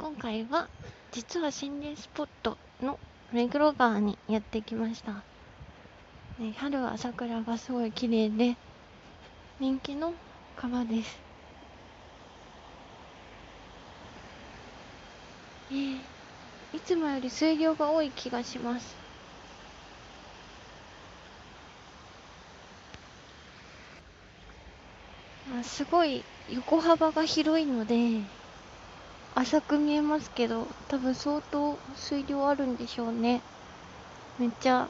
今回は実は心霊スポットの目黒川にやってきました、ね、春は桜がすごい綺麗で人気の川です。えー、いつもより水量が多い気がします。あすごい横幅が広いので浅く見えますけど多分相当水量あるんでしょうね。めっちゃ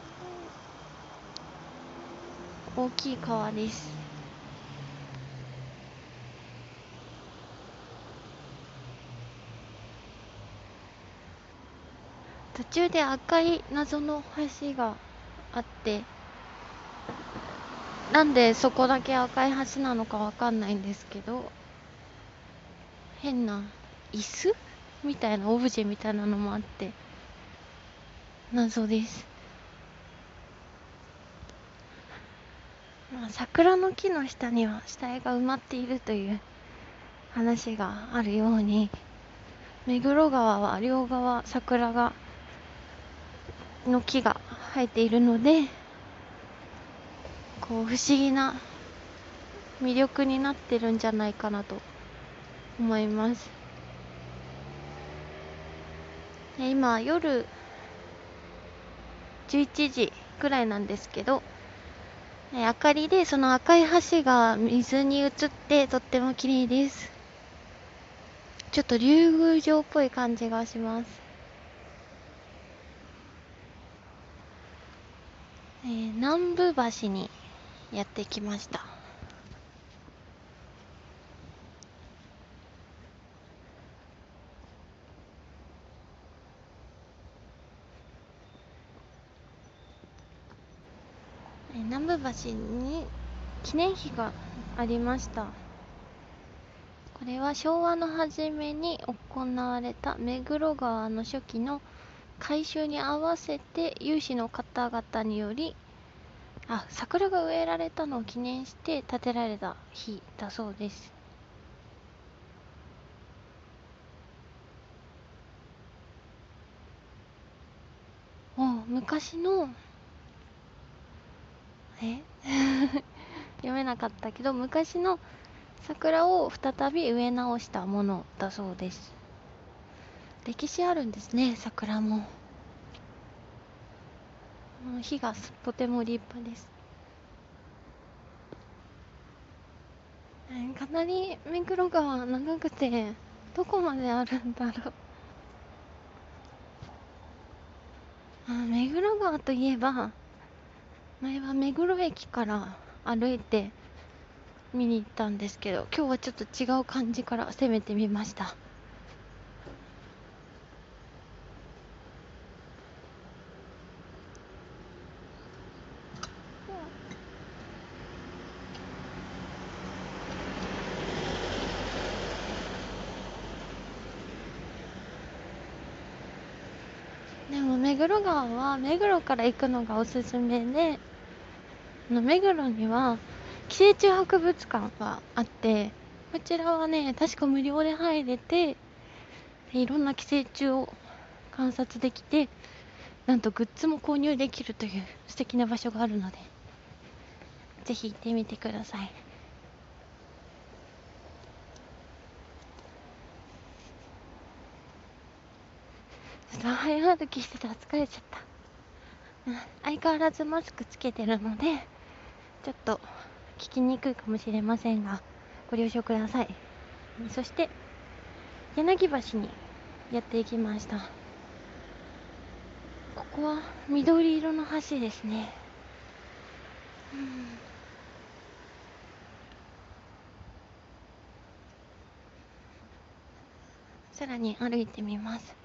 大きい川です。途中で赤い謎の橋があってなんでそこだけ赤い橋なのかわかんないんですけど変な椅子みたいなオブジェみたいなのもあって謎です。まあ桜の木の下には死体が埋まっているという話があるように目黒川は両側桜がの木が生えているのでこう不思議な魅力になってるんじゃないかなと思います。今夜11時くらいなんですけど明かりでその赤い橋が水に映ってとっても綺麗です。ちょっと竜宮城っぽい感じがします、えー、南部橋にやってきました。南部橋に記念碑がありました。これは昭和の初めに行われた目黒川の初期の改修に合わせて有志の方々によりあ桜が植えられたのを記念して建てられた日だそうです。お昔のえ？読めなかったけど昔の桜を再び植え直したものだそうです。歴史あるんですね桜も。火がとても立派です。かなり目黒川長くてどこまであるんだろう。あ目黒川といえば前は目黒駅から歩いて見に行ったんですけど今日はちょっと違う感じから攻めてみました。でも目黒川は目黒から行くのがおすすめでの目黒には寄生虫博物館があってこちらはね確か無料で入れていろんな寄生虫を観察できてなんとグッズも購入できるという素敵な場所があるのでぜひ行ってみてください。ちょっと早歩きしてた疲れちゃった、うん、相変わらずマスクつけてるのでちょっと聞きにくいかもしれませんがご了承ください。そして柳橋にやっていきました。ここは緑色の橋ですね。うん。さらに歩いてみます。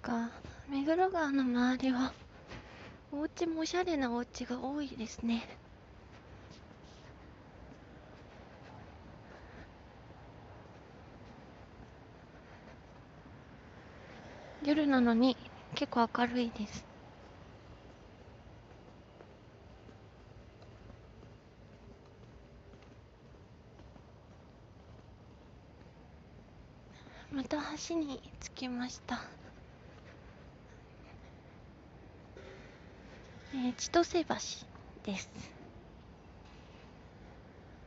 か目黒川の周りはお家もおしゃれなお家が多いですね。夜なのに結構明るいです。また橋に着きました。えー、千歳橋です。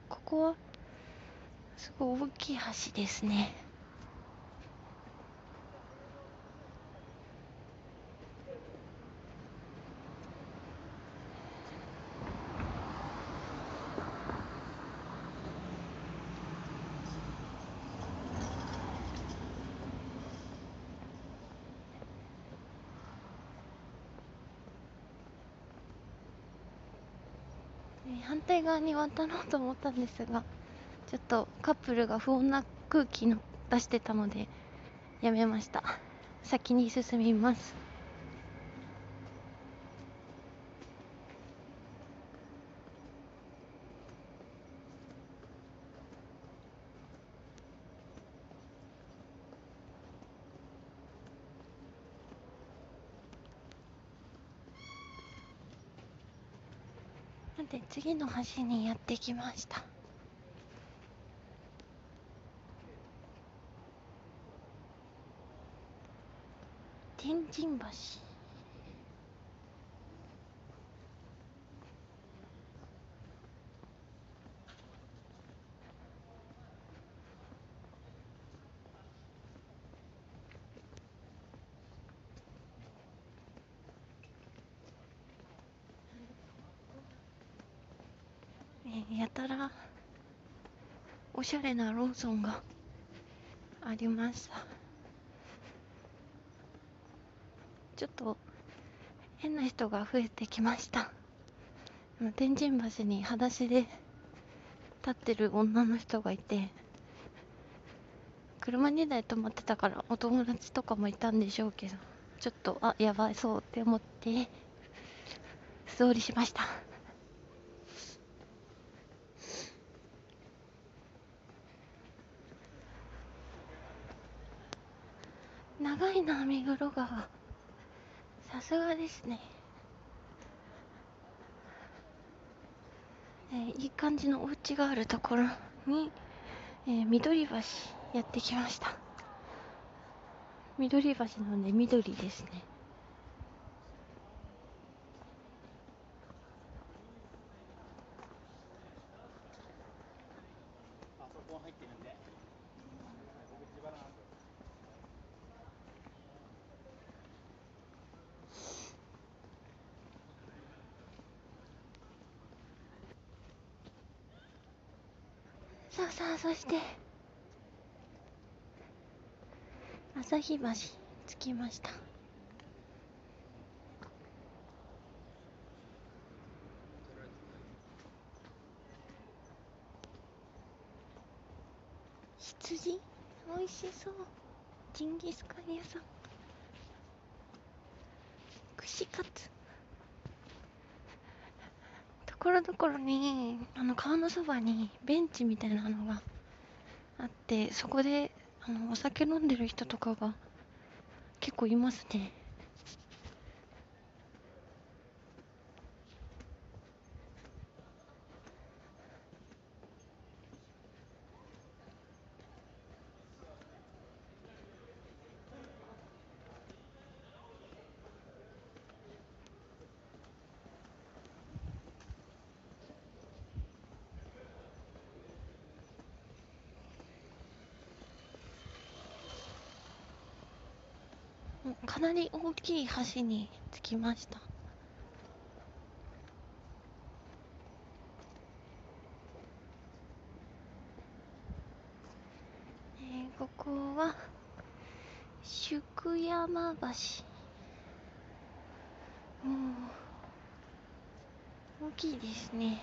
ここはすごい大きい橋ですね。反対側に渡ろうと思ったんですがちょっとカップルが不穏な空気の出してたのでやめました。先に進みます。で次の橋にやってきました。天神橋。やたらおしゃれなローソンがありました。ちょっと変な人が増えてきました。天神橋に裸足で立ってる女の人がいて車2台止まってたからお友達とかもいたんでしょうけどちょっとあやばいそうって思って素通りしました。長いな目黒川さすがですね。えー、いい感じのお家があるところに、えー、緑橋やってきました。緑橋のね緑ですね。さあさあそして。旭橋着きました。羊？美味しそう。ジンギスカン屋さん。串カツ。ところどころにあの川のそばにベンチみたいなのがあってそこであのお酒飲んでる人とかが結構いますね。かなり大きい橋に着きました。えー、ここは宿山橋。もう大きいですね。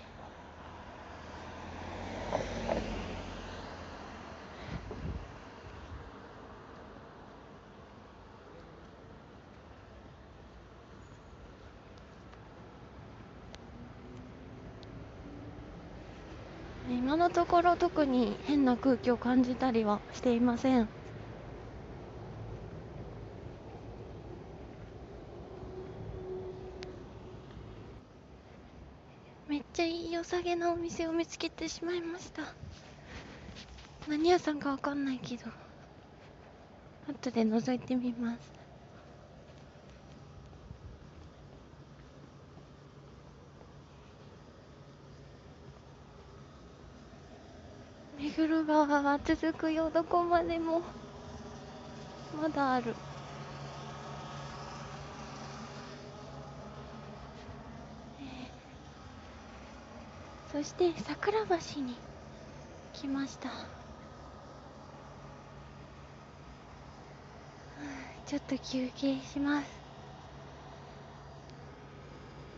今のところ特に変な空気を感じたりはしていません。めっちゃいい良さげなお店を見つけてしまいました。何屋さんかわかんないけど。後で覗いてみます。目黒川は続くよどこまでも。まだある。そして桜橋に来ました。ちょっと休憩します。